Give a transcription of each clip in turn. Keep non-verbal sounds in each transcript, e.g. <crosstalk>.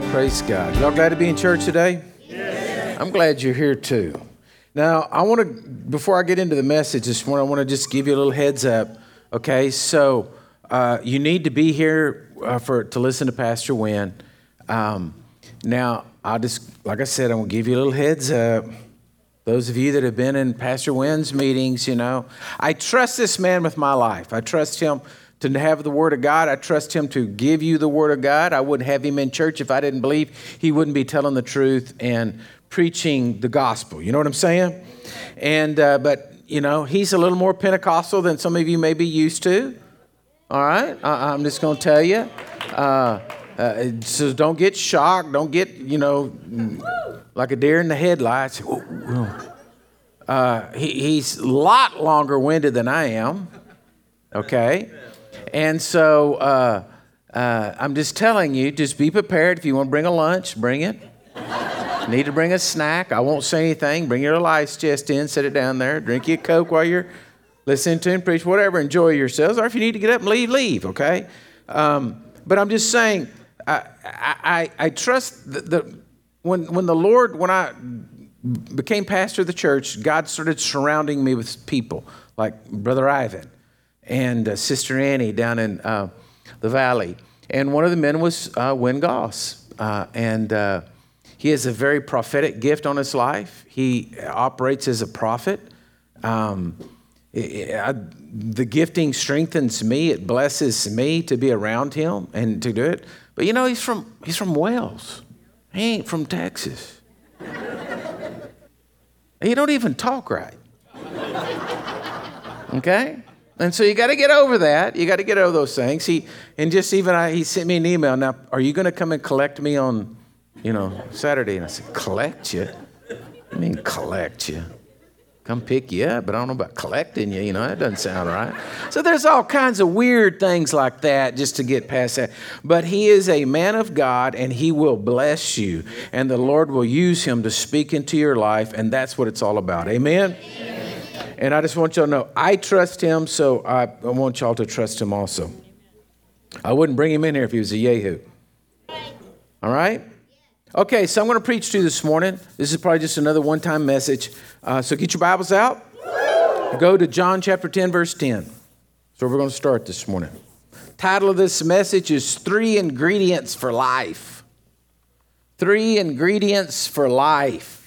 Well, praise God. Y'all glad to be in church today? Yes. I'm glad you're here too. Now, I want to, before I get into the message this morning, I want to just give you a little heads up. Okay, so uh, you need to be here uh, for to listen to Pastor Wynn. Um, now, I'll just, like I said, I'm going to give you a little heads up. Those of you that have been in Pastor Wynn's meetings, you know, I trust this man with my life. I trust him to have the Word of God. I trust Him to give you the Word of God. I wouldn't have Him in church if I didn't believe He wouldn't be telling the truth and preaching the gospel. You know what I'm saying? And, uh, but, you know, He's a little more Pentecostal than some of you may be used to. All right? I, am just going to tell you. Uh, uh, so don't get shocked. Don't get, you know, like a deer in the headlights. Uh, he, he's a lot longer winded than I am. Okay? And so uh, uh, I'm just telling you, just be prepared. If you want to bring a lunch, bring it. <laughs> Need to bring a snack. I won't say anything. Bring your ice chest in, set it down there. Drink your Coke while you're listening to him preach, whatever. Enjoy yourselves. Or if you need to get up and leave, leave, okay? Um, but I'm just saying, I, I, I trust that the, when, when the Lord, when I became pastor of the church, God started surrounding me with people like Brother Ivan and uh, Sister Annie down in uh, the valley. And one of the men was uh, Win Goss. Uh, and uh, he has a very prophetic gift on his life. He operates as a prophet. Um, it, I, the gifting strengthens me. It blesses me to be around him and to do it. But you know, he's from, he's from Wales. He ain't from Texas. <laughs> he don't even talk right. <laughs> Okay? And so you got to get over that. You got to get over those things. He and just even I, he sent me an email. Now, are you going to come and collect me on, you know, Saturday? And I said, collect you? I mean, collect you? Come pick you up, but I don't know about collecting you. You know, that doesn't sound right. So there's all kinds of weird things like that just to get past that. But he is a man of God, and he will bless you, and the Lord will use him to speak into your life, and that's what it's all about. Amen. Amen. And I just want y'all to know I trust him, so I, I want y'all to trust him also. I wouldn't bring him in here if he was a Yahoo. All right? Okay, so I'm going to preach to you this morning. This is probably just another one time message. Uh, so get your Bibles out. Go to John chapter 10, verse 10. So we're going to start this morning. Title of this message is Three Ingredients for Life. Three Ingredients for Life.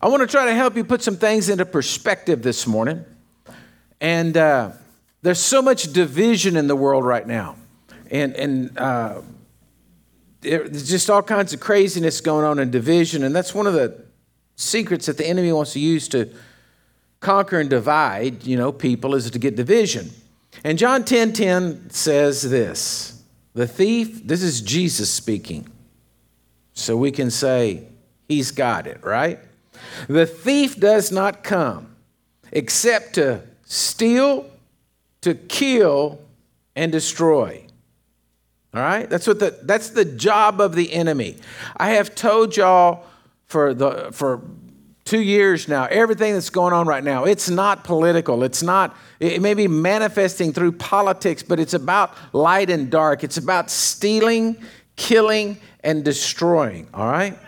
I want to try to help you put some things into perspective this morning. And uh, there's so much division in the world right now. And, and uh, there's just all kinds of craziness going on in division. And that's one of the secrets that the enemy wants to use to conquer and divide, you know, people is to get division. And John 10 10 says this The thief, this is Jesus speaking. So we can say, He's got it, right? The thief does not come except to steal, to kill, and destroy. All right? That's what the that's the job of the enemy. I have told y'all for the for 2 years now everything that's going on right now. It's not political. It's not it may be manifesting through politics, but it's about light and dark. It's about stealing, killing and destroying, all right?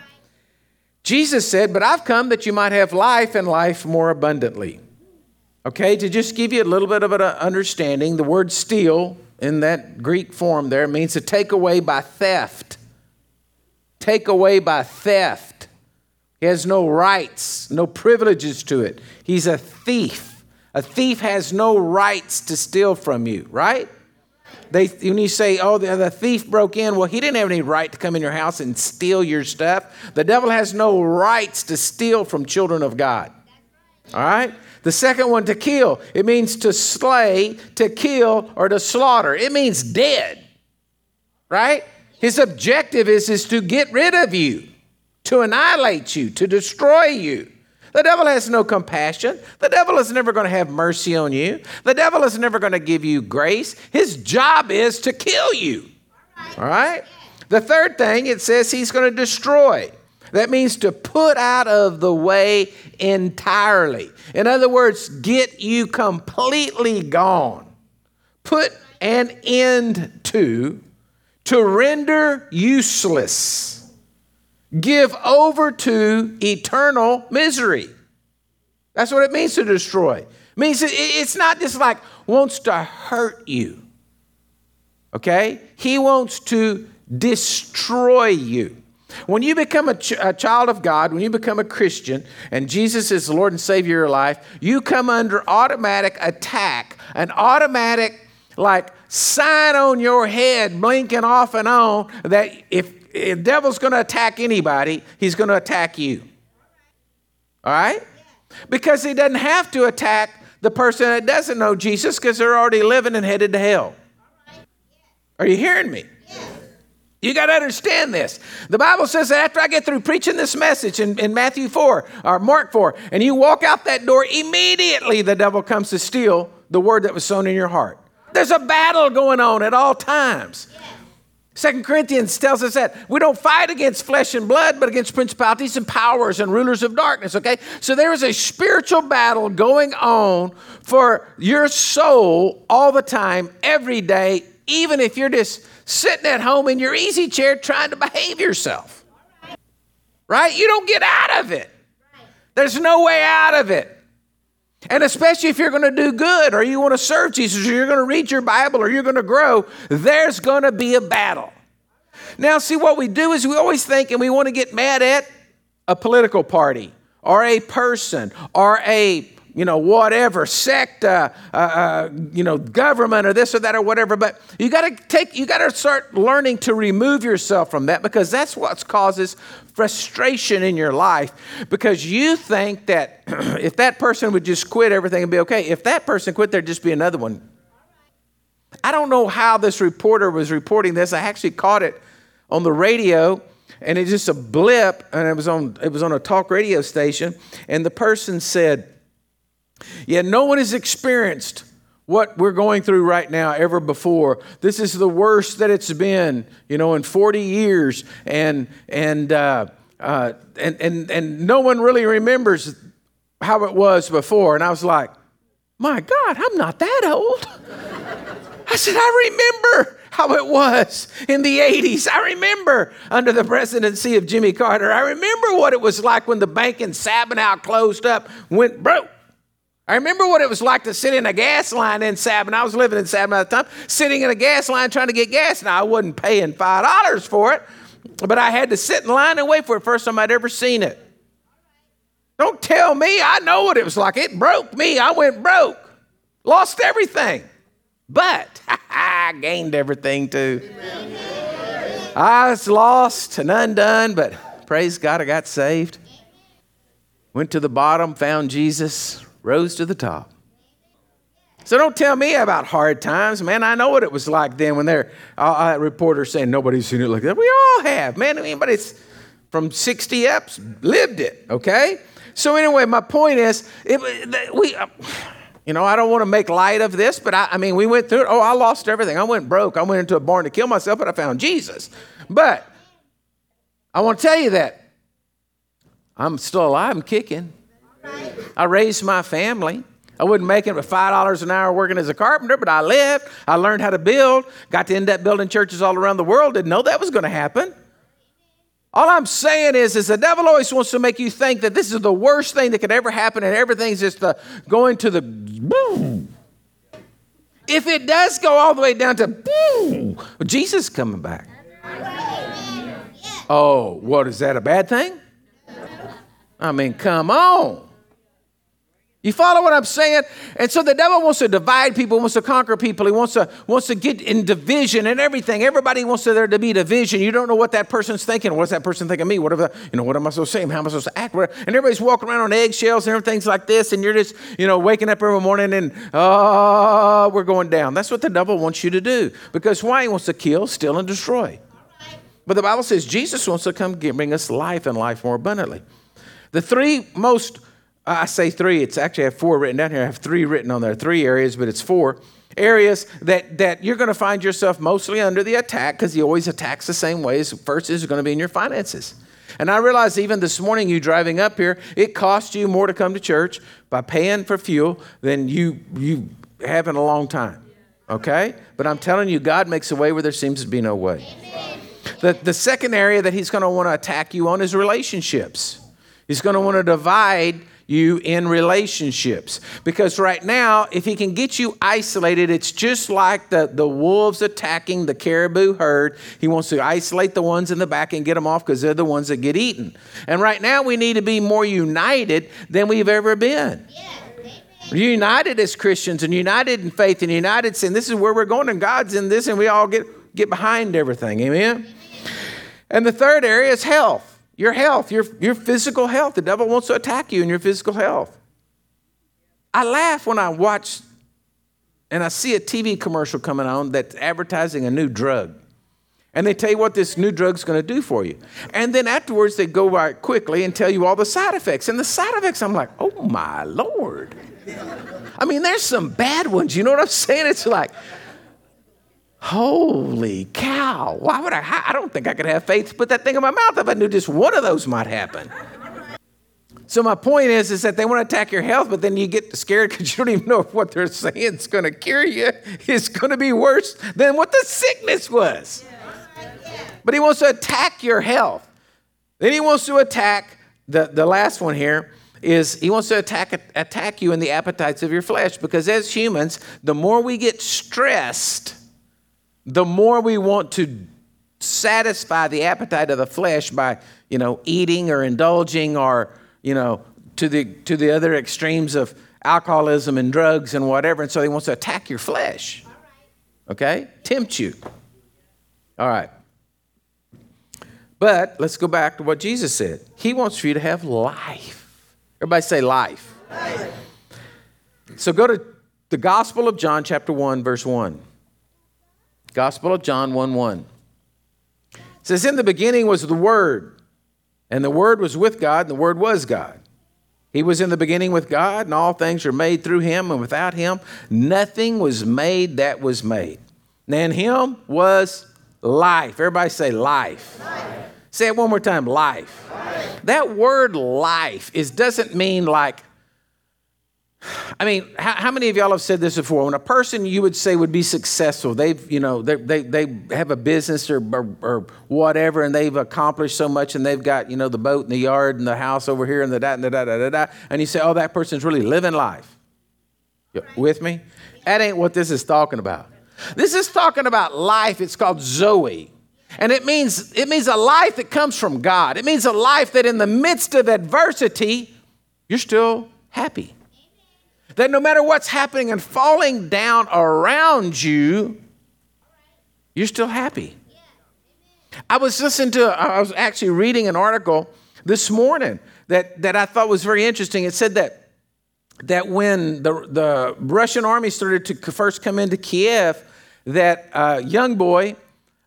Jesus said, But I've come that you might have life and life more abundantly. Okay, to just give you a little bit of an understanding, the word steal in that Greek form there means to take away by theft. Take away by theft. He has no rights, no privileges to it. He's a thief. A thief has no rights to steal from you, right? They, when you say, oh, the, the thief broke in, well, he didn't have any right to come in your house and steal your stuff. The devil has no rights to steal from children of God. All right? The second one, to kill, it means to slay, to kill, or to slaughter. It means dead. Right? His objective is, is to get rid of you, to annihilate you, to destroy you. The devil has no compassion. The devil is never going to have mercy on you. The devil is never going to give you grace. His job is to kill you. All right? The third thing, it says he's going to destroy. That means to put out of the way entirely. In other words, get you completely gone. Put an end to, to render useless, give over to eternal misery. That's what it means to destroy. It means it's not just like wants to hurt you. Okay? He wants to destroy you. When you become a, ch- a, child of God, when you become a Christian, and Jesus is the Lord and Savior of your life, you come under automatic attack, an automatic, like, sign on your head blinking off and on that if, if the devil's going to attack anybody, he's going to attack you. All right? Because he doesn't have to attack the person that doesn't know Jesus because they're already living and headed to hell. Are you hearing me? You got to understand this. The Bible says that after I get through preaching this message in, in Matthew 4 or Mark 4, and you walk out that door, immediately the devil comes to steal the word that was sown in your heart. There's a battle going on at all times. Second Corinthians tells us that we don't fight against flesh and blood, but against principalities and powers and rulers of darkness, okay? So there is a spiritual battle going on for your soul all the time, every day, even if you're just sitting at home in your easy chair trying to behave yourself. Right? You don't get out of it. There's no way out of it. And especially if you're going to do good or you want to serve Jesus or you're going to read your Bible or you're going to grow, there's going to be a battle. Now, see, what we do is we always think and we want to get mad at a political party or a person or a you know, whatever, sect, uh, uh, uh, you know, government or this or that or whatever. But you got to take, you got to start learning to remove yourself from that because that's what causes frustration in your life because you think that <clears throat> if that person would just quit, everything would be okay. If that person quit, there'd just be another one. I don't know how this reporter was reporting this. I actually caught it on the radio and it's just a blip and it was on it was on a talk radio station and the person said Yet no one has experienced what we're going through right now ever before. This is the worst that it's been, you know, in 40 years, and and uh, uh, and and and no one really remembers how it was before. And I was like, my God, I'm not that old. I said, I remember how it was in the 80s. I remember under the presidency of Jimmy Carter. I remember what it was like when the bank in Sabinal closed up, went broke. I remember what it was like to sit in a gas line in Sabin. I was living in Sabin at the time, sitting in a gas line trying to get gas. Now, I wasn't paying $5 for it, but I had to sit in line and wait for it. First time I'd ever seen it. Don't tell me. I know what it was like. It broke me. I went broke, lost everything. But <laughs> I gained everything too. I was lost and undone, but praise God, I got saved. Went to the bottom, found Jesus, rose to the top. So don't tell me about hard times, man. I know what it was like then when they're uh, uh, reporters saying nobody's seen it like that. We all have, man. Anybody's from 60 ups lived it, okay? So anyway, my point is, it, we, uh, you know, I don't want to make light of this, but I, I mean, we went through it. Oh, I lost everything. I went broke. I went into a barn to kill myself, but I found Jesus. But I want to tell you that I'm still alive and kicking. I raised my family. I wasn't making it with $5 an hour working as a carpenter, but I lived. I learned how to build. Got to end up building churches all around the world. Didn't know that was going to happen. All I'm saying is, is the devil always wants to make you think that this is the worst thing that could ever happen and everything's just the, going to the boom. If it does go all the way down to boom, Jesus coming back. Oh, what is that a bad thing? I mean, come on. You follow what I'm saying? And so the devil wants to divide people, wants to conquer people. He wants to wants to get in division and everything. Everybody wants there to be division. You don't know what that person's thinking. What's that person thinking of me? What uh, you know? What am I supposed to say? How am I supposed to act? And everybody's walking around on eggshells and everything's like this, and you're just you know waking up every morning and oh, we're going down. That's what the devil wants you to do because why? He wants to kill, steal, and destroy. But the Bible says Jesus wants to come bring us life and life more abundantly. The three most I say three, it's actually I have four written down here. I have three written on there, three areas, but it's four areas that, that you're going to find yourself mostly under the attack because he always attacks the same ways. First is going to be in your finances. And I realize even this morning, you driving up here, it cost you more to come to church by paying for fuel than you, you have in a long time. Okay? But I'm telling you, God makes a way where there seems to be no way. The, the second area that He's going to want to attack you on is relationships. He's going to want to divide you in relationships. Because right now, if he can get you isolated, it's just like the, the wolves attacking the caribou herd. He wants to isolate the ones in the back and get them off because they're the ones that get eaten. And right now, we need to be more united than we've ever been. United as Christians and united in faith and united saying this is where we're going and God's in this and we all get, get behind everything. Amen? And the third area is health your health, your, your physical health. The devil wants to attack you in your physical health. I laugh when I watch and I see a TV commercial coming on that's advertising a new drug. And they tell you what this new drug's going to do for you. And then afterwards, they go by quickly and tell you all the side effects. And the side effects, I'm like, oh my Lord. I mean, there's some bad ones. You know what I'm saying? It's like, Holy cow. Why would I? I don't think I could have faith to put that thing in my mouth if I knew just one of those might happen. So my point is, is that they want to attack your health, but then you get scared because <laughs> you don't even know if what they're saying is going to cure you. It's going to be worse than what the sickness was. But he wants to attack your health. Then he wants to attack the, the last one here is he wants to attack attack you in the appetites of your flesh because as humans, the more we get stressed, the more we want to satisfy the appetite of the flesh by, you know, eating or indulging or, you know, to the to the other extremes of alcoholism and drugs and whatever. And so he wants to attack your flesh. Okay? Tempt you. All right. But let's go back to what Jesus said. He wants for you to have life. Everybody say life. life. So go to the Gospel of John, chapter 1, verse 1. Gospel of John 1 1. It says, In the beginning was the Word, and the Word was with God, and the Word was God. He was in the beginning with God, and all things were made through him, and without him, nothing was made that was made. And in him was life. Everybody say life. life. Say it one more time life. life. That word life is, doesn't mean like I mean, how, how, many of y'all have said this before? When a person you would say would be successful, they've, you know, they, they, they have a business or, or, or, whatever, and they've accomplished so much, and they've got, you know, the boat and the yard and the house over here and the da da da da da da, and you say, oh, that person's really living life. With me? That ain't what this is talking about. This is talking about life. It's called Zoe. And it means, it means a life that comes from God. It means a life that in the midst of adversity, you're still happy. That no matter what's happening and falling down around you, you're still happy. I was listening to, I was actually reading an article this morning that, that I thought was very interesting. It said that, that when the, the Russian army started to first come into Kiev, that a young boy,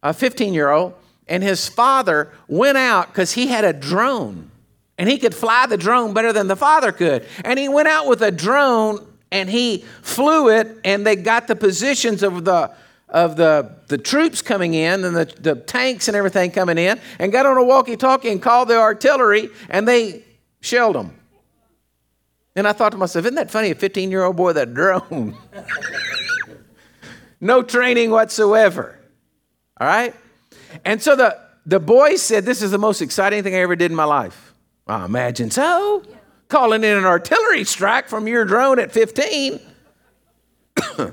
a 15 year old, and his father went out because he had a drone and he could fly the drone better than the father could. And he went out with a drone and he flew it, and they got the positions of the of the, the troops coming in and the, the tanks and everything coming in, and got on a walkie-talkie and called the artillery, and they shelled them. And I thought to myself, isn't that funny? A 15-year-old boy that drone. <laughs> no training whatsoever. All right? And so the, the boy said, This is the most exciting thing I ever did in my life. I imagine so. Calling in an artillery strike from your drone at 15. <coughs>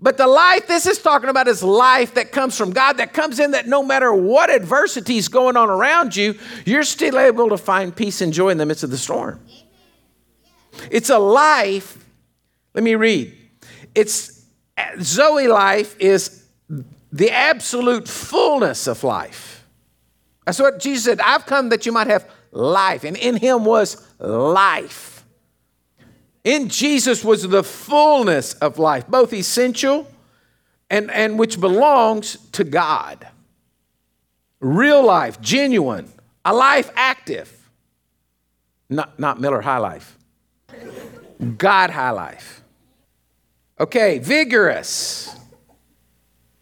but the life this is talking about is life that comes from God, that comes in that no matter what adversity is going on around you, you're still able to find peace and joy in the midst of the storm. It's a life, let me read. It's Zoe life is the absolute fullness of life. That's what Jesus said. I've come that you might have life. And in him was life. In Jesus was the fullness of life, both essential and, and which belongs to God. Real life, genuine, a life active. Not, not Miller High Life. God High Life. Okay, vigorous.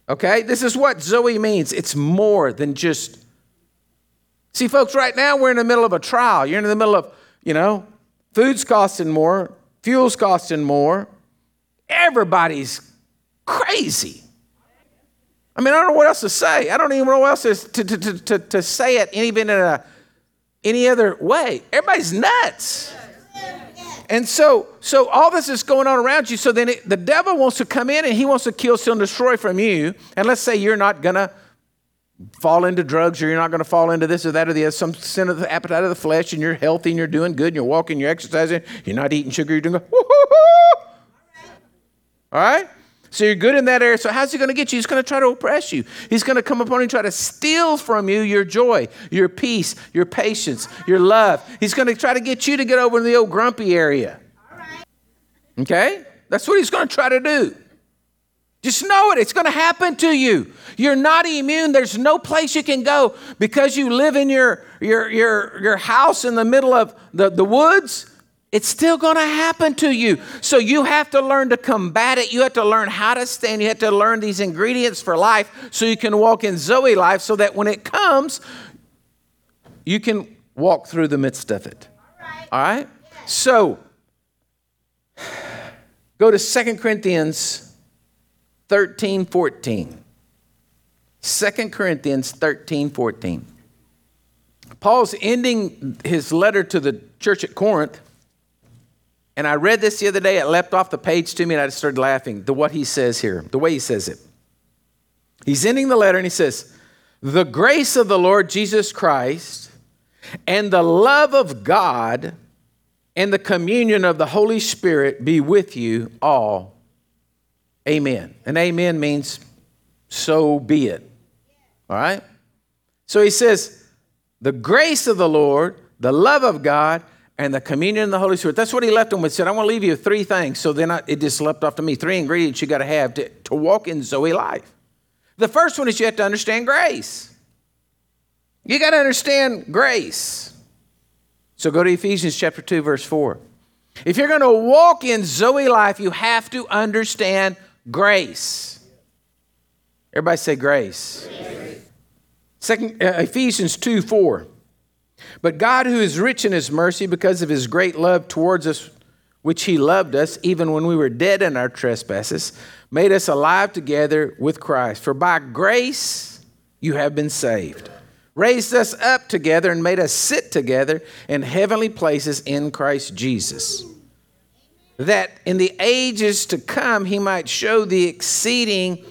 Okay, this is what Zoe means. It's more than just See, folks, right now we're in the middle of a trial. You're in the middle of, you know, food's costing more, fuel's costing more. Everybody's crazy. I mean, I don't know what else to say. I don't even know what else to, to, to, to, to say it even in a, any other way. Everybody's nuts. And so, so all this is going on around you. So then it, the devil wants to come in and he wants to kill, steal, and destroy from you. And let's say you're not gonna fall into drugs or you're not going to fall into this or that or the other, some sin of the appetite of the flesh, and you're healthy and you're doing good and you're walking, you're exercising, you're not eating sugar, you're doing good. All right? So you're good in that area. So how's he going to get you? He's going to try to oppress you. He's going to come upon you and try to steal from you your joy, your peace, your patience, your love. He's going to try to get you to get over in the old grumpy area. All right. Okay? That's what he's going to try to do. Just know it. It's going to happen to you. You're not immune. There's no place you can go because you live in your, your, your, your house in the middle of the, the woods it's still going to happen to you. So you have to learn to combat it. You have to learn how to stand. You have to learn these ingredients for life so you can walk in Zoe life so that when it comes, you can walk through the midst of it. All right? So go to Second Corinthians 13 14. 2 Corinthians 13 14. Paul's ending his letter to the church at Corinth and I read this the other day, it leapt off the page to me, and I just started laughing. The what he says here, the way he says it. He's ending the letter and he says, The grace of the Lord Jesus Christ and the love of God and the communion of the Holy Spirit be with you all. Amen. And amen means so be it. All right? So he says, The grace of the Lord, the love of God, and the communion of the Holy Spirit. That's what he left them with. He said, I want to leave you three things. So then I, it just leapt off to me. Three ingredients you got to have to, to walk in Zoe life. The first one is you have to understand grace. You got to understand grace. So go to Ephesians chapter 2, verse 4. If you're going to walk in Zoe life, you have to understand grace. Everybody say grace. grace. Second, uh, Ephesians 2, 4. But God, who is rich in his mercy because of his great love towards us, which he loved us, even when we were dead in our trespasses, made us alive together with Christ. For by grace you have been saved, raised us up together, and made us sit together in heavenly places in Christ Jesus. That in the ages to come he might show the exceeding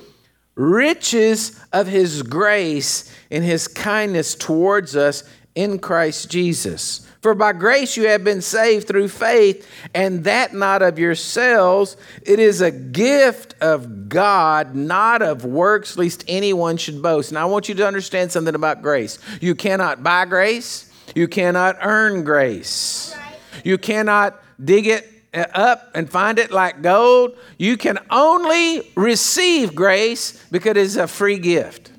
riches of his grace in his kindness towards us in Christ Jesus. For by grace you have been saved through faith, and that not of yourselves. It is a gift of God, not of works, lest anyone should boast. Now I want you to understand something about grace. You cannot buy grace, you cannot earn grace, you cannot dig it up and find it like gold. You can only receive grace because it is a free gift.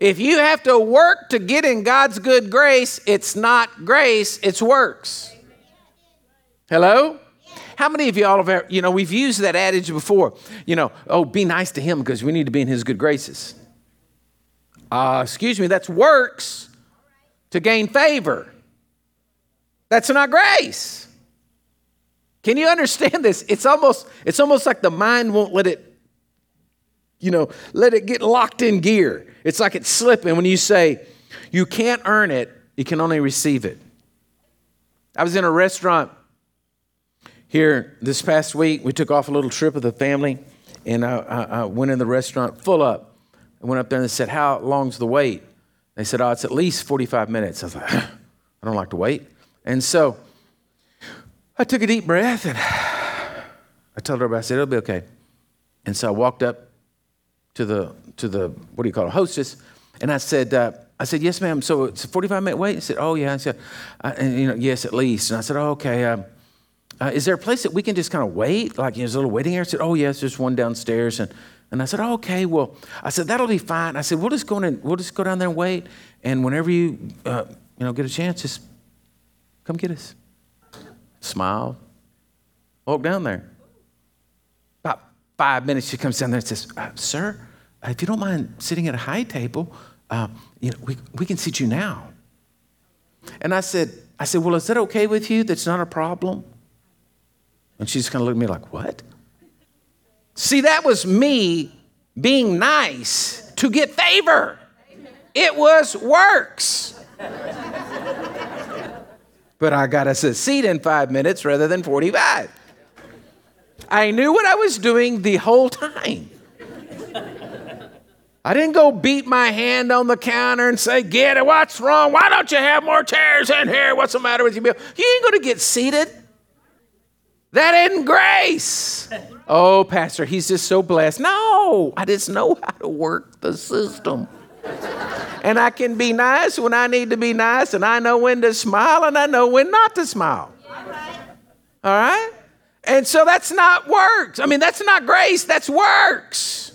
If you have to work to get in God's good grace, it's not grace, it's works. Hello? How many of y'all have ever, you know, we've used that adage before, you know, oh, be nice to him because we need to be in his good graces. Uh, excuse me, that's works to gain favor. That's not grace. Can you understand this? It's almost, it's almost like the mind won't let it, you know, let it get locked in gear. It's like it's slipping when you say, you can't earn it, you can only receive it. I was in a restaurant here this past week. We took off a little trip with the family, and I, I, I went in the restaurant full up. I went up there and they said, How long's the wait? They said, Oh, it's at least 45 minutes. I was like, <sighs> I don't like to wait. And so I took a deep breath and I told her, I said, It'll be okay. And so I walked up to the to the what do you call it hostess, and I said. Uh, I said, yes, ma'am. So it's a 45 minute wait? I said, oh, yeah. I said, uh, and, you know, yes, at least. And I said, oh, okay. Um, uh, is there a place that we can just kind of wait? Like, there's a little waiting area? I said, oh, yes, there's one downstairs. And, and I said, oh, okay, well, I said, that'll be fine. I said, we'll just go in we'll just go down there and wait. And whenever you, uh, you know, get a chance, just come get us. Smile. Walk down there. About five minutes, she comes down there and says, uh, sir, if you don't mind sitting at a high table, uh, you know, we, we can seat you now. And I said, I said, well, is that okay with you? That's not a problem? And she's kind of looking at me like, what? See, that was me being nice to get favor. It was works. But I got a seat in five minutes rather than 45. I knew what I was doing the whole time. I didn't go beat my hand on the counter and say, Get it, what's wrong? Why don't you have more chairs in here? What's the matter with you? You ain't going to get seated. That isn't grace. Oh, Pastor, he's just so blessed. No, I just know how to work the system. And I can be nice when I need to be nice, and I know when to smile, and I know when not to smile. All right? And so that's not works. I mean, that's not grace, that's works.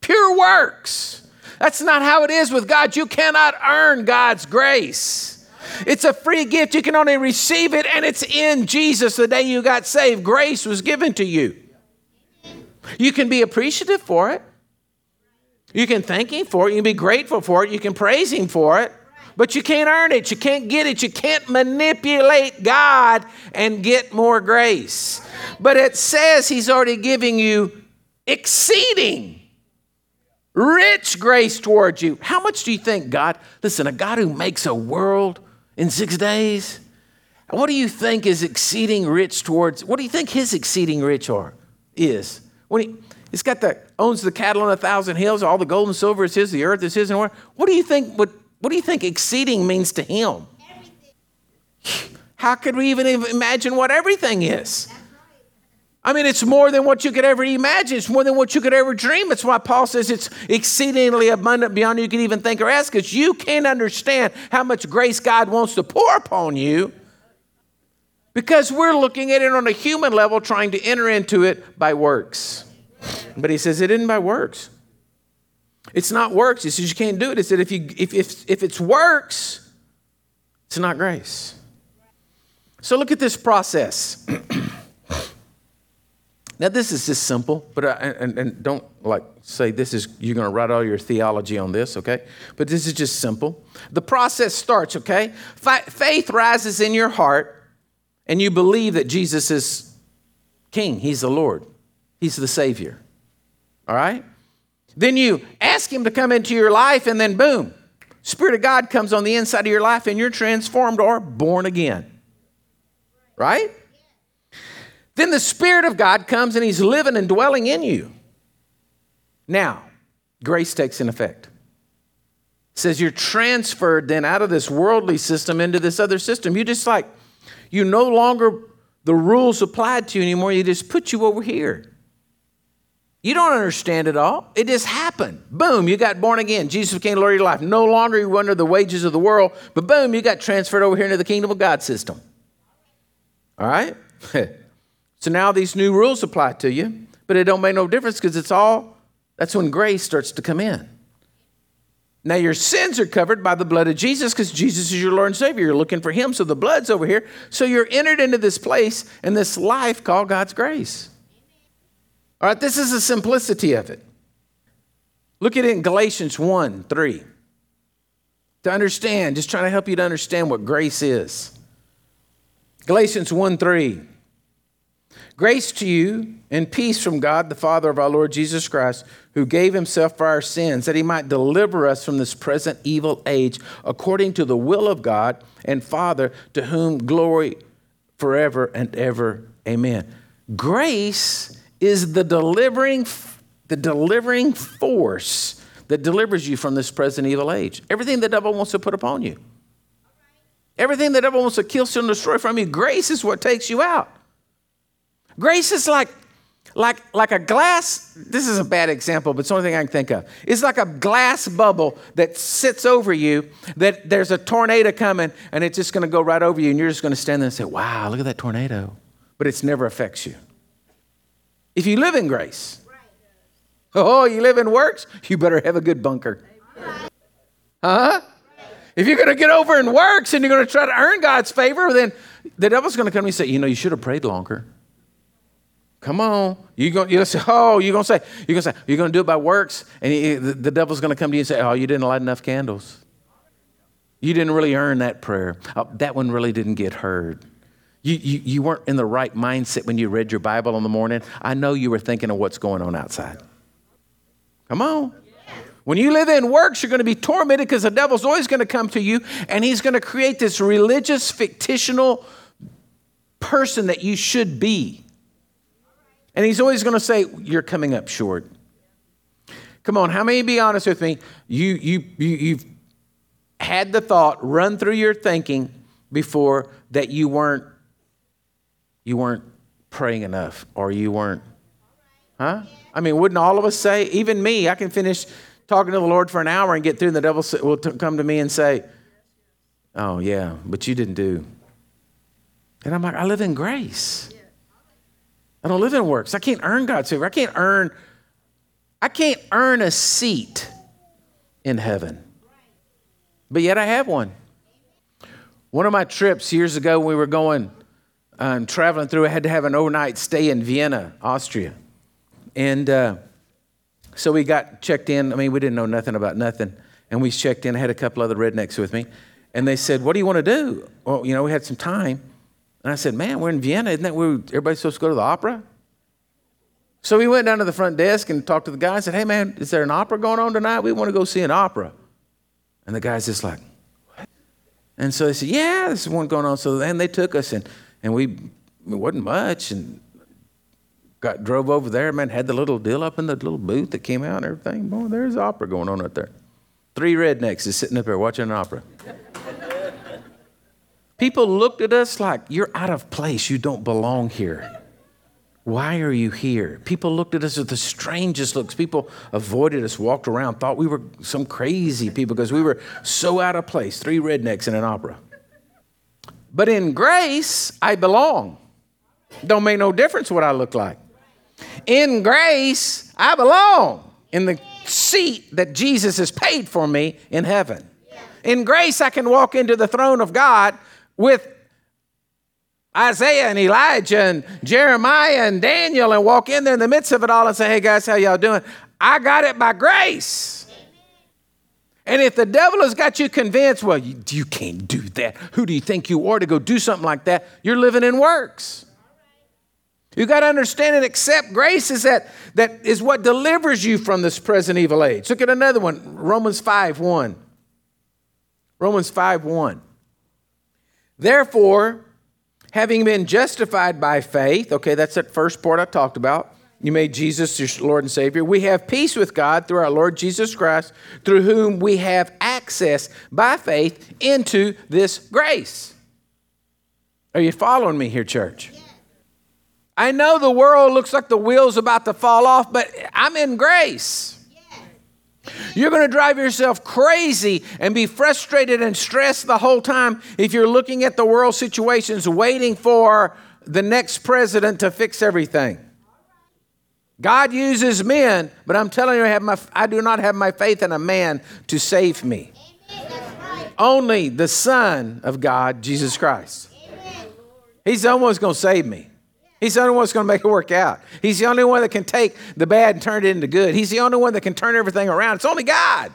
Pure works. That's not how it is with God. You cannot earn God's grace. It's a free gift. You can only receive it, and it's in Jesus the day you got saved. Grace was given to you. You can be appreciative for it. You can thank Him for it. You can be grateful for it. You can praise Him for it. But you can't earn it. You can't get it. You can't manipulate God and get more grace. But it says He's already giving you exceeding rich grace towards you. How much do you think God, listen, a God who makes a world in six days? What do you think is exceeding rich towards? What do you think his exceeding rich are? Is when he he's got the owns the cattle on a thousand hills, all the gold and silver is his, the earth is his, and what? Do you think? What what do you think exceeding means to him? Everything. How could we even imagine what everything is? I mean, it's more than what you could ever imagine. It's more than what you could ever dream. It's why Paul says it's exceedingly abundant beyond you can even think or ask, because you can't understand how much grace God wants to pour upon you because we're looking at it on a human level, trying to enter into it by works. But he says it isn't by works. It's not works. He says you can't do it. He said if, you, if, if, if it's works, it's not grace. So look at this process. <clears throat> Now, this is just simple, but I, and, and don't like say this is, you're going to write all your theology on this, okay? But this is just simple. The process starts, okay? Faith rises in your heart, and you believe that Jesus is King, He's the Lord, He's the Savior, all right? Then you ask Him to come into your life, and then boom, Spirit of God comes on the inside of your life, and you're transformed or born again, right? Then the Spirit of God comes and He's living and dwelling in you. Now, grace takes in effect. It says you're transferred then out of this worldly system into this other system. You just like, you no longer, the rules applied to you anymore. You just put you over here. You don't understand it all. It just happened. Boom, you got born again. Jesus became Lord of your life. No longer you under the wages of the world, but boom, you got transferred over here into the kingdom of God system. All right? <laughs> So now these new rules apply to you, but it don't make no difference because it's all, that's when grace starts to come in. Now your sins are covered by the blood of Jesus because Jesus is your Lord and Savior. You're looking for Him, so the blood's over here. So you're entered into this place and this life called God's grace. All right, this is the simplicity of it. Look at it in Galatians 1 3. To understand, just trying to help you to understand what grace is. Galatians 1 3. Grace to you and peace from God, the Father of our Lord Jesus Christ, who gave himself for our sins, that he might deliver us from this present evil age, according to the will of God and Father, to whom glory forever and ever. Amen. Grace is the delivering, the delivering force that delivers you from this present evil age. Everything the devil wants to put upon you. Everything the devil wants to kill, steal, and destroy from you, grace is what takes you out. Grace is like, like, like a glass, this is a bad example, but it's the only thing I can think of. It's like a glass bubble that sits over you, that there's a tornado coming, and it's just gonna go right over you, and you're just gonna stand there and say, Wow, look at that tornado. But it never affects you. If you live in grace, oh, you live in works, you better have a good bunker. Huh? If you're going to get over in works and you're going to try to earn God's favor, then the devil's going to come and say, you know, you should have prayed longer. Come on. You're going you say, oh, you're gonna say, you're gonna say, you're gonna do it by works, and he, the, the devil's gonna come to you and say, oh, you didn't light enough candles. You didn't really earn that prayer. Oh, that one really didn't get heard. You, you, you weren't in the right mindset when you read your Bible in the morning. I know you were thinking of what's going on outside. Come on. When you live in works, you're going to be tormented because the devil's always going to come to you and he's going to create this religious, fictional person that you should be. And he's always going to say, You're coming up short. Come on, how many be honest with me? You, you, you, you've had the thought run through your thinking before that you weren't you weren't praying enough or you weren't, huh? I mean, wouldn't all of us say, even me, I can finish talking to the Lord for an hour and get through, and the devil will come to me and say, Oh, yeah, but you didn't do. And I'm like, I live in grace. I don't live in works. I can't earn God's favor. I can't earn, I can't earn a seat in heaven. But yet I have one. One of my trips years ago, we were going um, traveling through, I had to have an overnight stay in Vienna, Austria. And uh, so we got checked in. I mean, we didn't know nothing about nothing. And we checked in. I had a couple other rednecks with me. And they said, What do you want to do? Well, you know, we had some time. And I said, Man, we're in Vienna. Isn't that where everybody's supposed to go to the opera? So we went down to the front desk and talked to the guy and said, Hey, man, is there an opera going on tonight? We want to go see an opera. And the guy's just like, What? And so they said, Yeah, there's one going on. So then they took us and and we, it wasn't much, and got drove over there, man, had the little deal up in the little booth that came out and everything. Boy, there's opera going on out there. Three rednecks is sitting up there watching an opera. People looked at us like, you're out of place. You don't belong here. Why are you here? People looked at us with the strangest looks. People avoided us, walked around, thought we were some crazy people because we were so out of place. Three rednecks in an opera. But in grace, I belong. Don't make no difference what I look like. In grace, I belong in the seat that Jesus has paid for me in heaven. In grace, I can walk into the throne of God with Isaiah and Elijah and Jeremiah and Daniel and walk in there in the midst of it all and say, hey guys, how y'all doing? I got it by grace. And if the devil has got you convinced, well, you, you can't do that. Who do you think you are to go do something like that? You're living in works. You got to understand and accept grace is that that is what delivers you from this present evil age. Look at another one, Romans 5 1. Romans 5 1. Therefore, having been justified by faith, okay, that's that first part I talked about. You made Jesus your Lord and Savior. We have peace with God through our Lord Jesus Christ, through whom we have access by faith into this grace. Are you following me here, church? I know the world looks like the wheel's about to fall off, but I'm in grace. You're going to drive yourself crazy and be frustrated and stressed the whole time if you're looking at the world situations waiting for the next president to fix everything. God uses men, but I'm telling you, I, have my, I do not have my faith in a man to save me. Only the Son of God, Jesus Christ. He's the only one who's going to save me. He's the only one that's going to make it work out. He's the only one that can take the bad and turn it into good. He's the only one that can turn everything around. It's only God.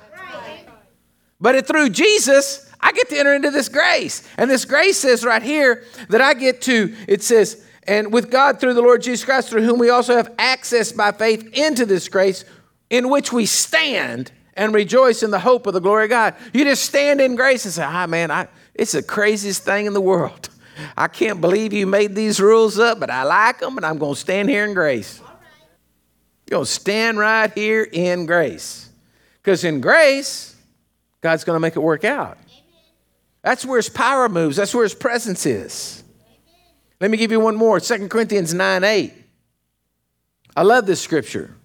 But it, through Jesus, I get to enter into this grace. And this grace says right here that I get to, it says, and with God through the Lord Jesus Christ, through whom we also have access by faith into this grace in which we stand and rejoice in the hope of the glory of God. You just stand in grace and say, ah, man, I, it's the craziest thing in the world. I can't believe you made these rules up, but I like them, and I'm going to stand here in grace. You're going to stand right here in grace. Because in grace, God's going to make it work out. That's where his power moves, that's where his presence is. Let me give you one more 2 Corinthians 9 8. I love this scripture.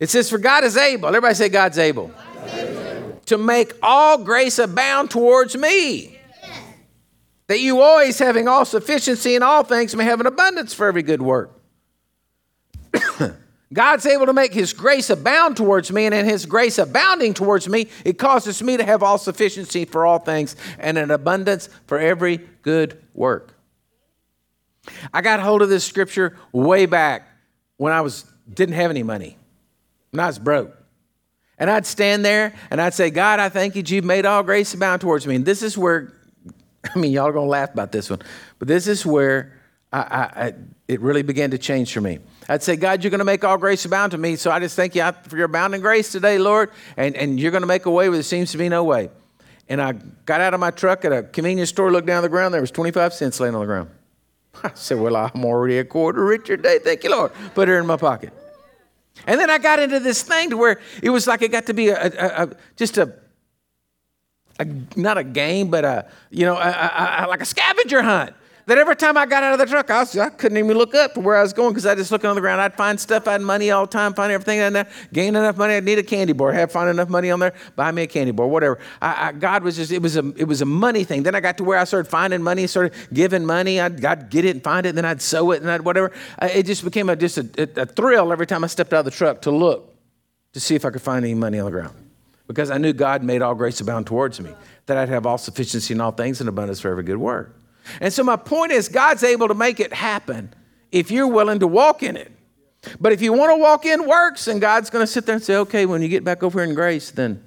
It says, For God is able, everybody say, God's able, God's able. to make all grace abound towards me. That you always, having all sufficiency in all things, may have an abundance for every good work. <coughs> God's able to make His grace abound towards me, and in His grace abounding towards me, it causes me to have all sufficiency for all things and an abundance for every good work. I got hold of this scripture way back when I was didn't have any money. I was broke. And I'd stand there and I'd say, God, I thank you, you've made all grace abound towards me. And this is where I mean, y'all are going to laugh about this one, but this is where I, I, I, it really began to change for me. I'd say, God, you're going to make all grace abound to me. So I just thank you for your abounding grace today, Lord. And, and you're going to make a way where there seems to be no way. And I got out of my truck at a convenience store, looked down the ground, there was 25 cents laying on the ground. <laughs> I said, Well, I'm already a quarter richer today. Thank you, Lord. Put her in my pocket. And then I got into this thing to where it was like it got to be a, a, a just a, a, not a game, but a, you know, like a scavenger hunt that every time I got out of the truck, I, was, I couldn't even look up to where I was going because I just looking on the ground. I'd find stuff, I'd money all the time, find everything in there, gain enough money, I'd need a candy bar, have find enough money on there, buy me a candy bar, whatever. I, I, God was just, it was, a, it was a money thing. Then I got to where I started finding money, started giving money. I'd, I'd get it and find it, and then I'd sow it and I'd whatever. it just became a, just a, a thrill every time I stepped out of the truck to look to see if I could find any money on the ground because I knew God made all grace abound towards me, that I'd have all sufficiency in all things and abundance for every good work. And so my point is, God's able to make it happen if you're willing to walk in it. But if you want to walk in works, and God's going to sit there and say, okay, when you get back over here in grace, then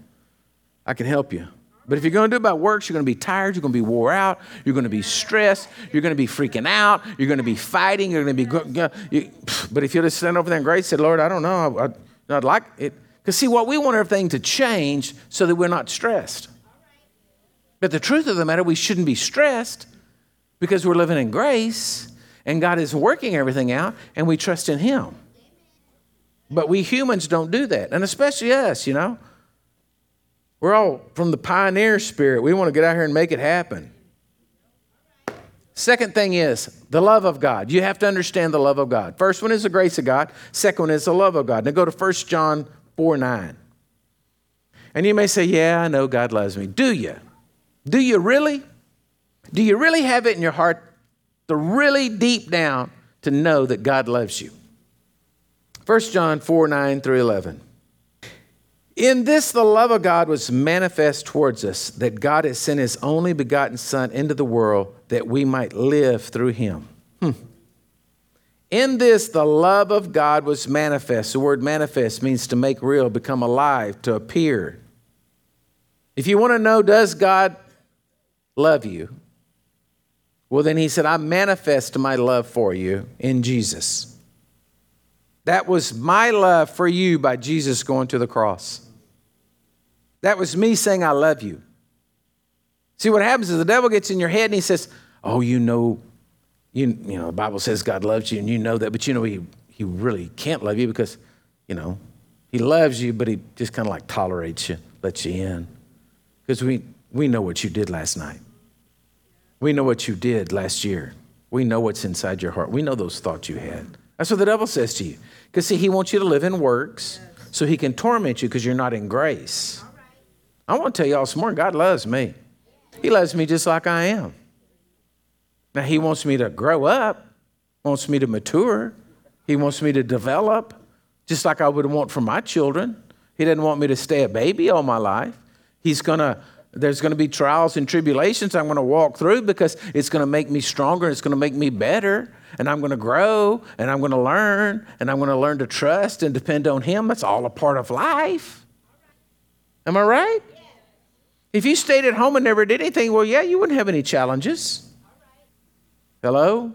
I can help you. But if you're going to do it by works, you're going to be tired, you're going to be wore out, you're going to be stressed, you're going to be freaking out, you're going to be fighting, you're going to be. You, but if you just stand over there in grace, say, Lord, I don't know, I, I'd like it. Because see, what we want everything to change so that we're not stressed. But the truth of the matter, we shouldn't be stressed because we're living in grace and God is working everything out and we trust in Him. But we humans don't do that, and especially us, you know. We're all from the pioneer spirit. We want to get out here and make it happen. Second thing is the love of God. You have to understand the love of God. First one is the grace of God. Second one is the love of God. Now go to 1 John 4 9. And you may say, Yeah, I know God loves me. Do you? Do you really? Do you really have it in your heart to really deep down to know that God loves you? 1 John 4 9 through 11. In this, the love of God was manifest towards us, that God has sent his only begotten Son into the world that we might live through him. Hmm. In this, the love of God was manifest. The word manifest means to make real, become alive, to appear. If you want to know, does God love you? Well, then he said, I manifest my love for you in Jesus. That was my love for you by Jesus going to the cross. That was me saying, I love you. See, what happens is the devil gets in your head and he says, Oh, you know, you, you know, the Bible says God loves you and you know that, but you know, he, he really can't love you because, you know, he loves you, but he just kind of like tolerates you, lets you in. Because we, we know what you did last night. We know what you did last year. We know what's inside your heart. We know those thoughts you had. That's what the devil says to you. Because, see, he wants you to live in works so he can torment you because you're not in grace. I want to tell you all some more. God loves me. He loves me just like I am. Now, he wants me to grow up, wants me to mature, he wants me to develop, just like I would want for my children. He doesn't want me to stay a baby all my life. He's going to there's going to be trials and tribulations I'm going to walk through because it's going to make me stronger, it's going to make me better, and I'm going to grow, and I'm going to learn, and I'm going to learn to trust and depend on Him. That's all a part of life. Am I right? If you stayed at home and never did anything, well, yeah, you wouldn't have any challenges. Hello?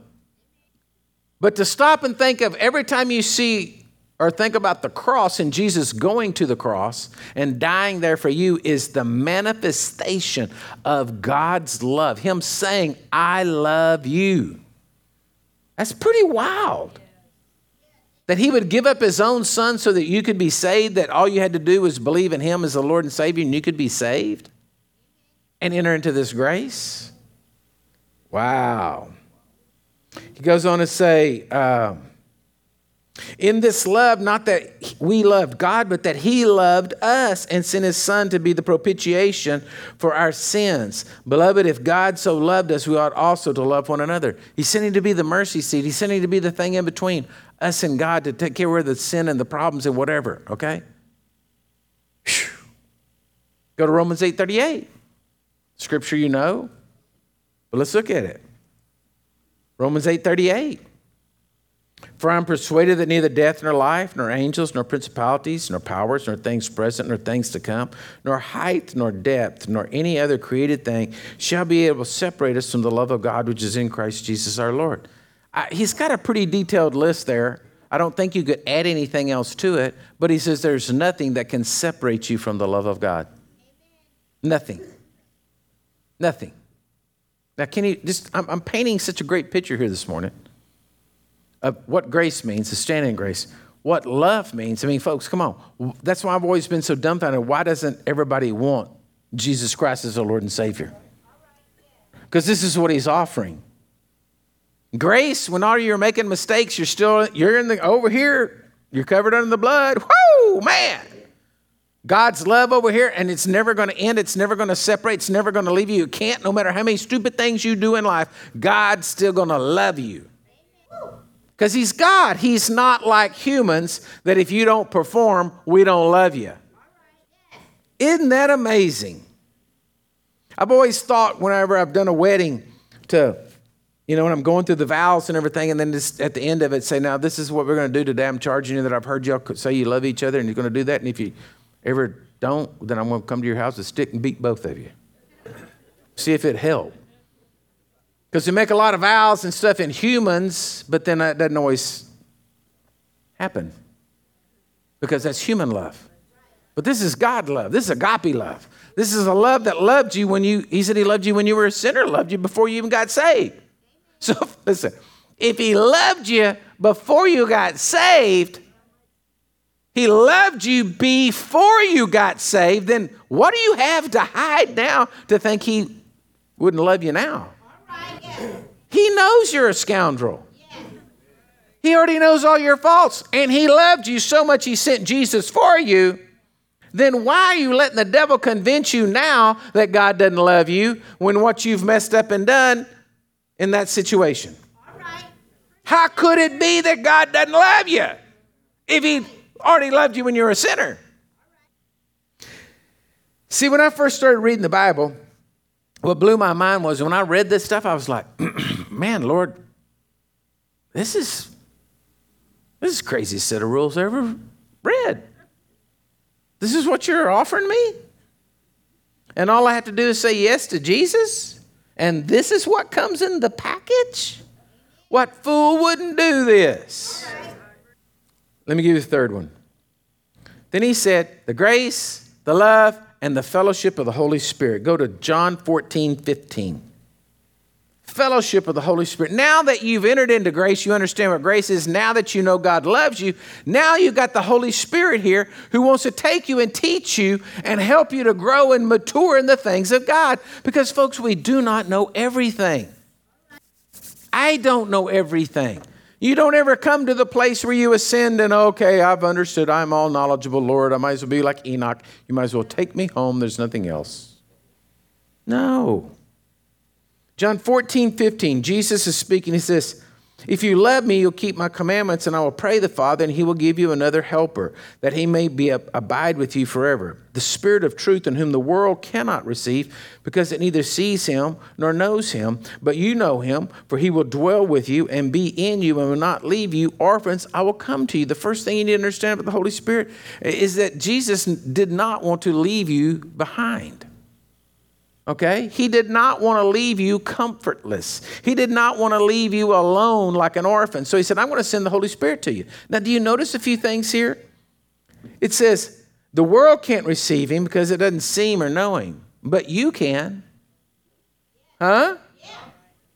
But to stop and think of every time you see or think about the cross and Jesus going to the cross and dying there for you is the manifestation of God's love. Him saying, I love you. That's pretty wild. That He would give up His own Son so that you could be saved, that all you had to do was believe in Him as the Lord and Savior and you could be saved and enter into this grace. Wow. He goes on to say, uh, in this love, not that we loved God, but that He loved us and sent His Son to be the propitiation for our sins. Beloved, if God so loved us, we ought also to love one another. He's sending to be the mercy seat, He's sending to be the thing in between us and God to take care of the sin and the problems and whatever, okay? Whew. Go to Romans 8 38. Scripture you know, but let's look at it. Romans 8 38. For I'm persuaded that neither death nor life, nor angels, nor principalities, nor powers, nor things present, nor things to come, nor height, nor depth, nor any other created thing shall be able to separate us from the love of God which is in Christ Jesus our Lord. I, he's got a pretty detailed list there. I don't think you could add anything else to it, but he says there's nothing that can separate you from the love of God. Nothing. Nothing. Now, can you just, I'm, I'm painting such a great picture here this morning of what grace means, the standing grace, what love means. I mean, folks, come on. That's why I've always been so dumbfounded. Why doesn't everybody want Jesus Christ as their Lord and Savior? Because this is what He's offering. Grace, when all you're making mistakes, you're still you're in the over here, you're covered under the blood. Whoo, man. God's love over here, and it's never going to end. It's never going to separate. It's never going to leave you. You can't, no matter how many stupid things you do in life, God's still going to love you. Because He's God. He's not like humans that if you don't perform, we don't love you. Isn't that amazing? I've always thought whenever I've done a wedding to, you know, when I'm going through the vows and everything, and then just at the end of it say, now this is what we're going to do today. I'm charging you that I've heard y'all say you love each other and you're going to do that. And if you ever don't, then I'm going to come to your house with a stick and beat both of you. See if it helps. Because we make a lot of vows and stuff in humans, but then that doesn't always happen. Because that's human love. But this is God love. This is agape love. This is a love that loved you when you, he said he loved you when you were a sinner, loved you before you even got saved. <laughs> So listen, if he loved you before you got saved, he loved you before you got saved, then what do you have to hide now to think he wouldn't love you now? He knows you're a scoundrel. He already knows all your faults, and He loved you so much He sent Jesus for you. Then why are you letting the devil convince you now that God doesn't love you when what you've messed up and done in that situation? How could it be that God doesn't love you if He already loved you when you were a sinner? See, when I first started reading the Bible, what blew my mind was when I read this stuff, I was like, <clears throat> man, Lord, this is this is crazy set of rules I ever read. This is what you're offering me? And all I have to do is say yes to Jesus? And this is what comes in the package? What fool wouldn't do this? Let me give you the third one. Then he said, The grace, the love, and the fellowship of the Holy Spirit. Go to John 14, 15. Fellowship of the Holy Spirit. Now that you've entered into grace, you understand what grace is. Now that you know God loves you, now you've got the Holy Spirit here who wants to take you and teach you and help you to grow and mature in the things of God. Because, folks, we do not know everything. I don't know everything. You don't ever come to the place where you ascend and, okay, I've understood. I'm all knowledgeable, Lord. I might as well be like Enoch. You might as well take me home. There's nothing else. No. John 14, 15, Jesus is speaking. He says, if you love me, you'll keep my commandments, and I will pray the Father, and he will give you another helper, that he may be abide with you forever. The Spirit of truth, in whom the world cannot receive, because it neither sees him nor knows him. But you know him, for he will dwell with you and be in you, and will not leave you orphans. I will come to you. The first thing you need to understand about the Holy Spirit is that Jesus did not want to leave you behind. Okay? He did not want to leave you comfortless. He did not want to leave you alone like an orphan. So he said, I'm going to send the Holy Spirit to you. Now, do you notice a few things here? It says, the world can't receive him because it doesn't see him or know him, but you can. Huh?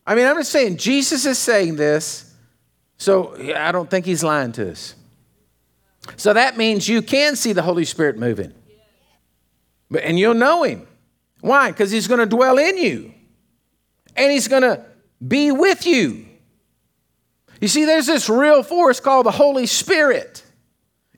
I mean, I'm just saying, Jesus is saying this, so I don't think he's lying to us. So that means you can see the Holy Spirit moving, and you'll know him. Why? Because he's going to dwell in you and he's going to be with you. You see, there's this real force called the Holy Spirit.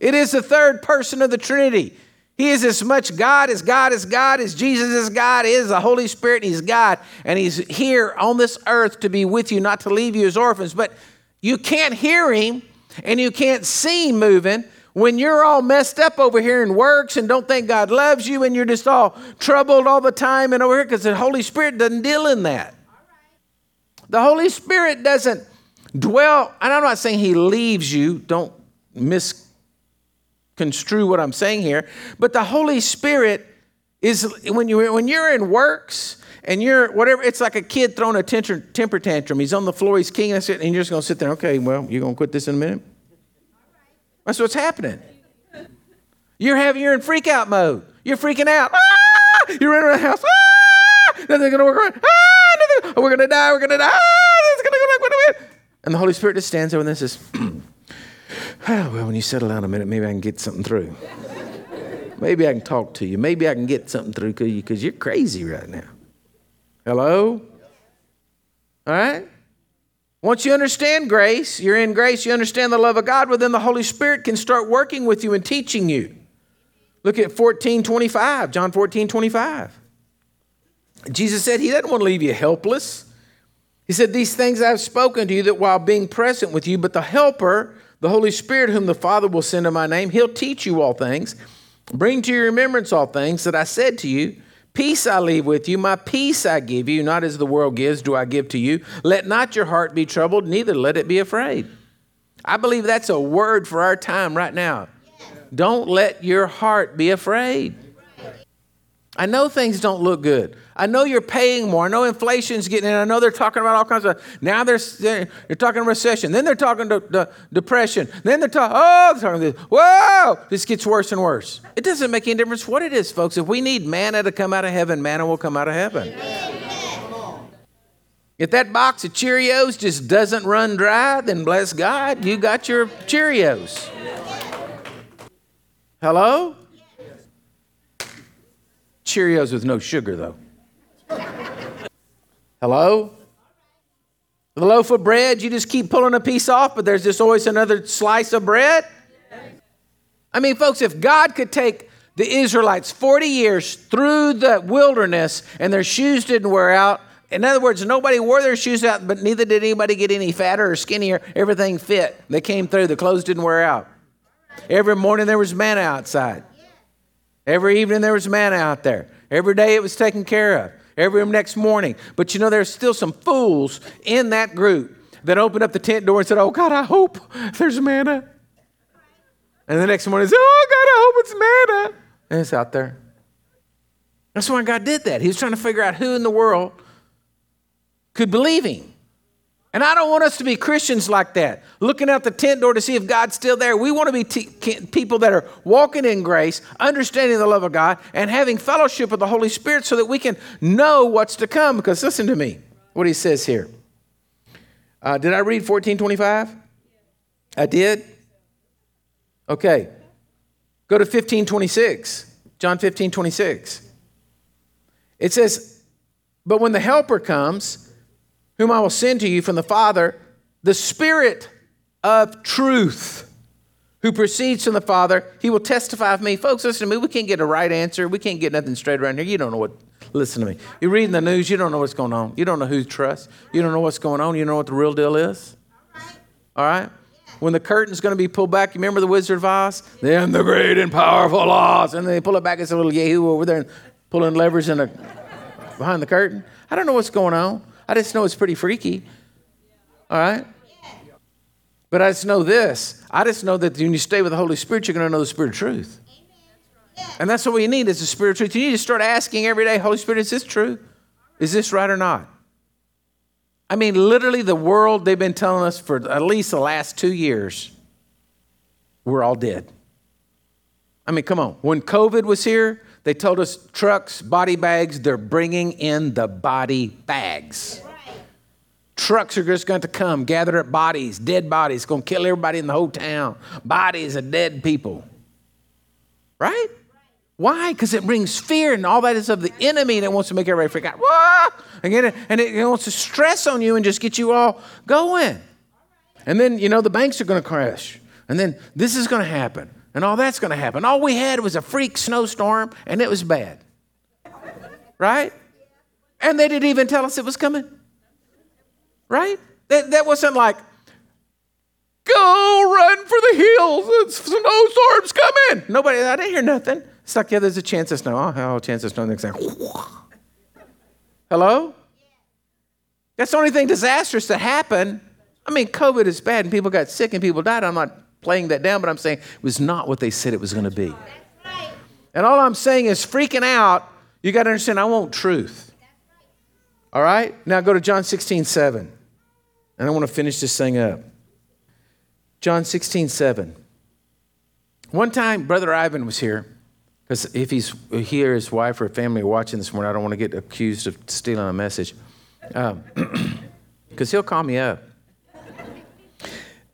It is the third person of the Trinity. He is as much God as God is God, as Jesus is God, is the Holy Spirit, He's God. And He's here on this earth to be with you, not to leave you as orphans. But you can't hear Him and you can't see Him moving when you're all messed up over here in works and don't think God loves you and you're just all troubled all the time and over here because the Holy Spirit doesn't deal in that. The Holy Spirit doesn't dwell, and I'm not saying he leaves you, don't misconstrue what I'm saying here, but the Holy Spirit is when you when you're in works and you're whatever it's like a kid throwing a temper, tantrum he's on the floor he's king and you're just to sit there okay well you're to quit this in a minute that's what's happening you're having you're in freak out mode you're freaking out ah! you're running around the house ah! nothing's to work right ah! Nothing, oh, we're to die we're to die ah! it's to go and the holy spirit just stands over and says oh, <clears throat> well when you settle down a minute maybe i can get something through maybe i can talk to you maybe i can get something through because you're crazy right now Hello? All right? Once you understand grace, you're in grace, you understand the love of God, well, then the Holy Spirit can start working with you and teaching you. Look at 14 25, John 14 25. Jesus said he doesn't want to leave you helpless. He said, These things I've spoken to you that while being present with you, but the Helper, the Holy Spirit, whom the Father will send in my name, he'll teach you all things, bring to your remembrance all things that I said to you. Peace I leave with you, my peace I give you, not as the world gives, do I give to you. Let not your heart be troubled, neither let it be afraid. I believe that's a word for our time right now. Don't let your heart be afraid. I know things don't look good. I know you're paying more. I know inflation's getting in. I know they're talking about all kinds of. Now they're they're, they're talking recession. Then they're talking to, to depression. Then they're talking. Oh, they're talking this. Whoa! This gets worse and worse. It doesn't make any difference what it is, folks. If we need manna to come out of heaven, manna will come out of heaven. If that box of Cheerios just doesn't run dry, then bless God, you got your Cheerios. Hello? Cheerios with no sugar, though. Hello? The loaf of bread, you just keep pulling a piece off, but there's just always another slice of bread. I mean, folks, if God could take the Israelites 40 years through the wilderness and their shoes didn't wear out, in other words, nobody wore their shoes out, but neither did anybody get any fatter or skinnier. Everything fit. They came through, the clothes didn't wear out. Every morning there was manna outside. Every evening there was manna out there. Every day it was taken care of. Every next morning. But you know, there's still some fools in that group that opened up the tent door and said, Oh God, I hope there's manna. And the next morning, said, Oh God, I hope it's manna. And it's out there. That's why God did that. He was trying to figure out who in the world could believe him. And I don't want us to be Christians like that, looking out the tent door to see if God's still there. We want to be t- people that are walking in grace, understanding the love of God, and having fellowship with the Holy Spirit so that we can know what's to come. Because listen to me, what he says here. Uh, did I read 1425? I did? Okay. Go to 1526. John 15, 26. It says, But when the Helper comes, whom I will send to you from the Father, the Spirit of truth, who proceeds from the Father, he will testify of me. Folks, listen to me. We can't get a right answer. We can't get nothing straight around here. You don't know what. Listen to me. You're reading the news. You don't know what's going on. You don't know who to trust. You don't know what's going on. You don't know what the real deal is. All right? When the curtain's going to be pulled back, you remember the Wizard of Oz? Then the great and powerful Oz. And they pull it back. It's a little Yahoo over there pulling levers in a, behind the curtain. I don't know what's going on. I just know it's pretty freaky. All right? But I just know this. I just know that when you stay with the Holy Spirit, you're going to know the Spirit of truth. And that's what we need is the Spirit of truth. You need to start asking every day, Holy Spirit, is this true? Is this right or not? I mean, literally, the world, they've been telling us for at least the last two years, we're all dead. I mean, come on. When COVID was here, they told us trucks, body bags, they're bringing in the body bags. Trucks are just going to come, gather up bodies, dead bodies, going to kill everybody in the whole town. Bodies of dead people. Right? Why? Because it brings fear, and all that is of the enemy, and it wants to make everybody freak out. And it wants to stress on you and just get you all going. And then, you know, the banks are going to crash. And then this is going to happen and all that's going to happen. All we had was a freak snowstorm, and it was bad. Right? And they didn't even tell us it was coming. Right? That, that wasn't like, go run for the hills, it's snowstorm's coming. Nobody, I didn't hear nothing. It's like, yeah, there's a chance of snow. Oh, a chance of snow. Next thing, <laughs> hello? That's the only thing disastrous to happen I mean, COVID is bad and people got sick and people died. I'm not playing that down, but I'm saying it was not what they said it was going to be. And all I'm saying is freaking out, you got to understand, I want truth. All right? Now go to John 16, 7. And I want to finish this thing up. John 16, 7. One time, Brother Ivan was here. Because if he's here, his wife or family are watching this morning, I don't want to get accused of stealing a message. Because um, <clears throat> he'll call me up.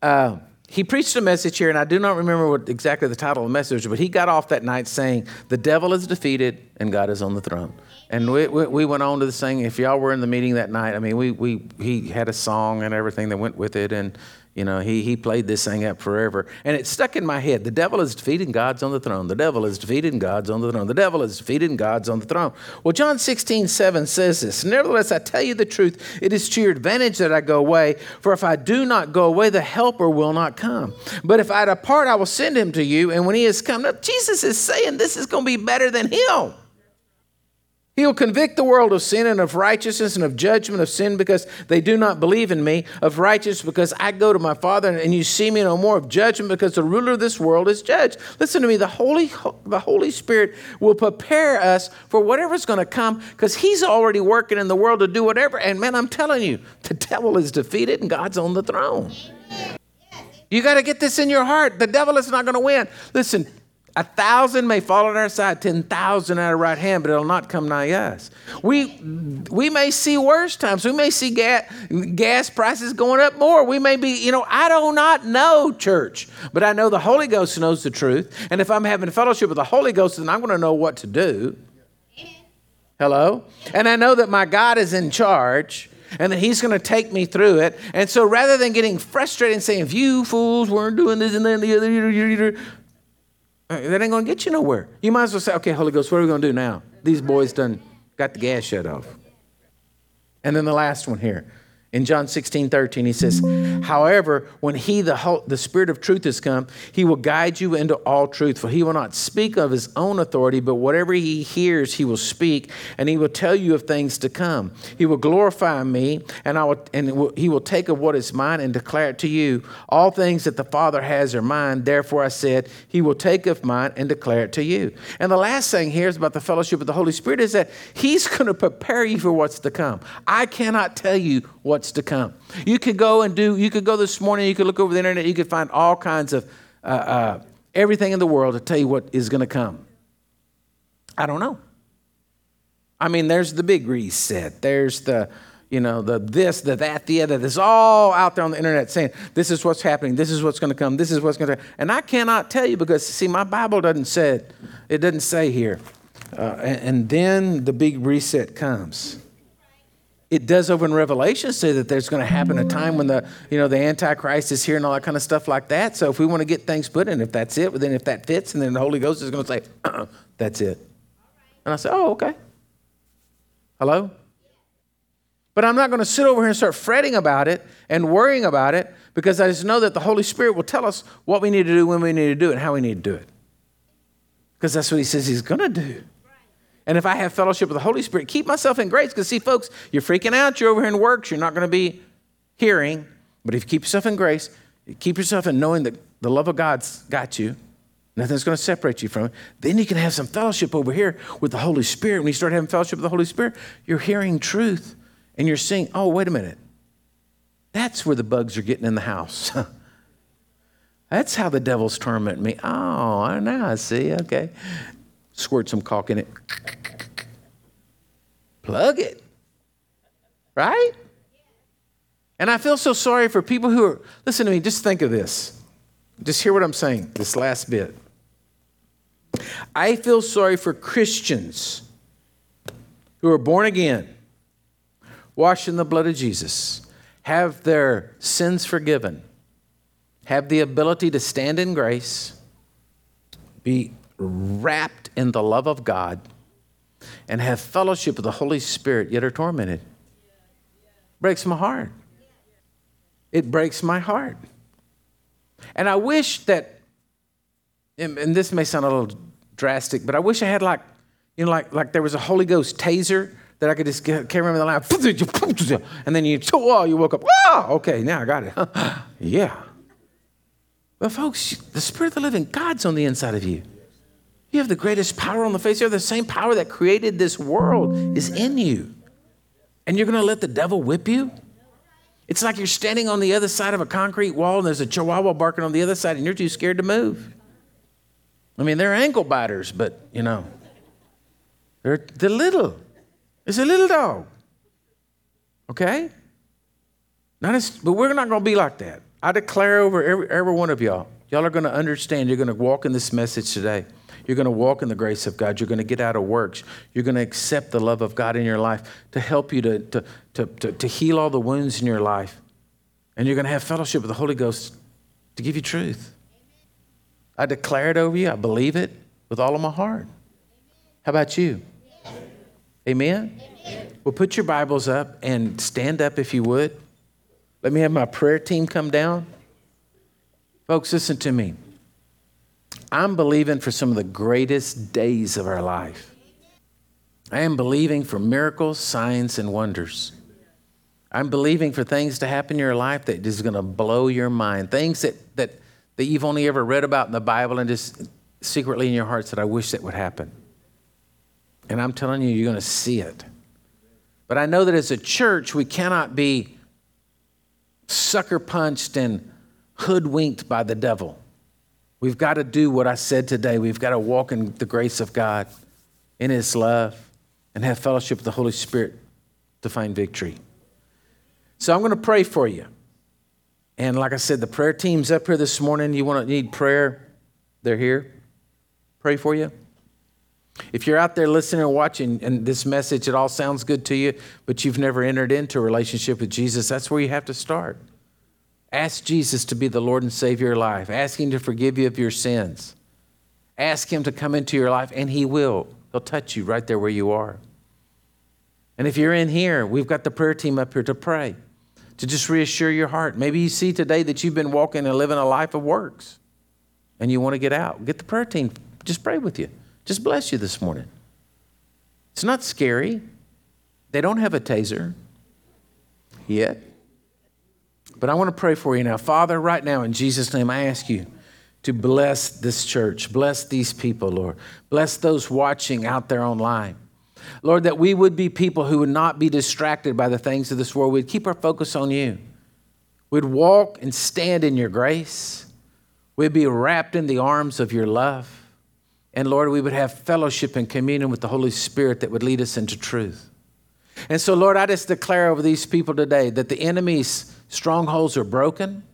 Uh, he preached a message here, and I do not remember what exactly the title of the message, but he got off that night saying, The devil is defeated and God is on the throne. And we, we, we went on to the saying, if y'all were in the meeting that night, I mean, we, we, he had a song and everything that went with it, and you know, he, he played this thing up forever. And it stuck in my head. The devil is defeated and God's on the throne. The devil is defeated and God's on the throne. The devil is defeated and God's on the throne. Well, John 16, 7 says this Nevertheless, I tell you the truth, it is to your advantage that I go away. For if I do not go away, the helper will not come. But if I depart, I will send him to you. And when he has come, Jesus is saying this is going to be better than him. He'll convict the world of sin and of righteousness and of judgment of sin because they do not believe in me, of righteousness because I go to my Father and you see me no more, of judgment because the ruler of this world is judged. Listen to me, the Holy, the Holy Spirit will prepare us for whatever's going to come because He's already working in the world to do whatever. And man, I'm telling you, the devil is defeated and God's on the throne. You got to get this in your heart. The devil is not going to win. Listen, a thousand may fall on our side, 10,000 at our right hand, but it'll not come nigh us. We, we may see worse times. We may see gas, gas prices going up more. We may be, you know, I do not know, church, but I know the Holy Ghost knows the truth. And if I'm having fellowship with the Holy Ghost, then I'm going to know what to do. Hello? And I know that my God is in charge and that he's going to take me through it. And so rather than getting frustrated and saying, if you fools weren't doing this and then the other, Uh, that ain't to get you nowhere. You might as well say, okay, Holy Ghost, what are we to do now? These boys done got the gas shut off. And then the last one here. In John 16, 13, he says, However, when he, the, whole, the Spirit of truth, has come, he will guide you into all truth. For he will not speak of his own authority, but whatever he hears, he will speak, and he will tell you of things to come. He will glorify me, and, I will, and will, he will take of what is mine and declare it to you. All things that the Father has are mine. Therefore, I said, He will take of mine and declare it to you. And the last thing here is about the fellowship of the Holy Spirit is that he's <laughs> going to prepare you for what's to come. I cannot tell you what what's to come. You could go and do, you could go this morning, you could look over the internet, you could find all kinds of uh, uh, everything in the world to tell you what is going to come. I don't know. I mean, there's the big reset. There's the, you know, the this, the that, the other. There's all out there on the internet saying, this is what's happening, this is what's going to come, this is what's going to And I cannot tell you because, see, my Bible doesn't say it. It doesn't say here. Uh, and, and then the big reset comes it does over in Revelation say that there's going to happen a time when the you know the Antichrist is here and all that kind of stuff like that. So if we want to get things put in, if that's it, then if that fits, and then the Holy Ghost is going to say, uh-uh, "That's it," and I say, "Oh, okay." Hello. But I'm not going to sit over here and start fretting about it and worrying about it because I just know that the Holy Spirit will tell us what we need to do, when we need to do it, and how we need to do it. Because that's what He says He's going to do. And if I have fellowship with the Holy Spirit, keep myself in grace. Because, see, folks, you're freaking out. You're over here in works. You're not going to be hearing. But if you keep yourself in grace, you keep yourself in knowing that the love of God's got you, nothing's going to separate you from it, then you can have some fellowship over here with the Holy Spirit. When you start having fellowship with the Holy Spirit, you're hearing truth and you're seeing, oh, wait a minute. That's where the bugs are getting in the house. <laughs> That's how the devil's torment me. Oh, now I see. Okay squirt some caulk in it. Plug it. Right? And I feel so sorry for people who are, listen to me, just think of this. Just hear what I'm saying, this last bit. I feel sorry for Christians who are born again, washed in the blood of Jesus, have their sins forgiven, have the ability to stand in grace, be wrapped in the love of God and have fellowship with the Holy Spirit, yet are tormented. Breaks my heart. It breaks my heart. And I wish that, and this may sound a little drastic, but I wish I had like, you know, like, like there was a Holy Ghost taser that I could just get, can't remember the line. And then you, <laughs> oh, you woke up. Oh, okay, now I got it. <laughs> yeah. But folks, the Spirit of the living God's on the inside of you. You have the greatest power on the face. You have the same power that created this world is in you. And you're going to let the devil whip you? It's like you're standing on the other side of a concrete wall and there's a chihuahua barking on the other side and you're too scared to move. I mean, they're ankle biters, but you know, they're, they're little. It's a little dog. Okay? Not as, but we're not going to be like that. I declare over every, every one of y'all, y'all are going to understand, you're going to walk in this message today. You're going to walk in the grace of God. You're going to get out of works. You're going to accept the love of God in your life to help you to, to, to, to, to heal all the wounds in your life. And you're going to have fellowship with the Holy Ghost to give you truth. I declare it over you. I believe it with all of my heart. How about you? Amen? Amen? Well, put your Bibles up and stand up if you would. Let me have my prayer team come down. Folks, listen to me. I'm believing for some of the greatest days of our life. I am believing for miracles, signs, and wonders. I'm believing for things to happen in your life that is going to blow your mind. Things that, that, that you've only ever read about in the Bible and just secretly in your hearts that I wish that would happen. And I'm telling you, you're going to see it. But I know that as a church, we cannot be sucker punched and hoodwinked by the devil. We've got to do what I said today. We've got to walk in the grace of God, in His love, and have fellowship with the Holy Spirit to find victory. So I'm going to pray for you. And like I said, the prayer team's up here this morning. You want to need prayer? They're here. Pray for you. If you're out there listening or watching and this message, it all sounds good to you, but you've never entered into a relationship with Jesus, that's where you have to start. Ask Jesus to be the Lord and Savior of your life. Ask Him to forgive you of your sins. Ask Him to come into your life, and He will. He'll touch you right there where you are. And if you're in here, we've got the prayer team up here to pray, to just reassure your heart. Maybe you see today that you've been walking and living a life of works and you want to get out. Get the prayer team, just pray with you, just bless you this morning. It's not scary. They don't have a taser yet. But I want to pray for you now. Father, right now, in Jesus' name, I ask you to bless this church, bless these people, Lord. Bless those watching out there online. Lord, that we would be people who would not be distracted by the things of this world. We'd keep our focus on you. We'd walk and stand in your grace. We'd be wrapped in the arms of your love. And Lord, we would have fellowship and communion with the Holy Spirit that would lead us into truth. And so, Lord, I just declare over these people today that the enemy's Strongholds are broken.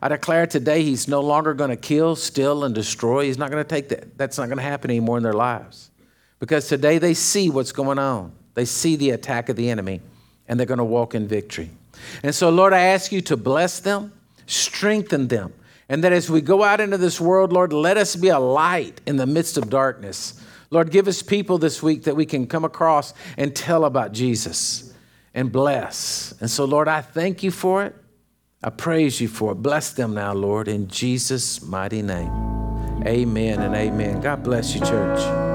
I declare today he's no longer going to kill, steal, and destroy. He's not going to take that. That's not going to happen anymore in their lives. Because today they see what's going on. They see the attack of the enemy, and they're going to walk in victory. And so, Lord, I ask you to bless them, strengthen them, and that as we go out into this world, Lord, let us be a light in the midst of darkness. Lord, give us people this week that we can come across and tell about Jesus and bless. And so, Lord, I thank you for it. I praise you for it. Bless them now, Lord, in Jesus' mighty name. Amen and amen. God bless you, church.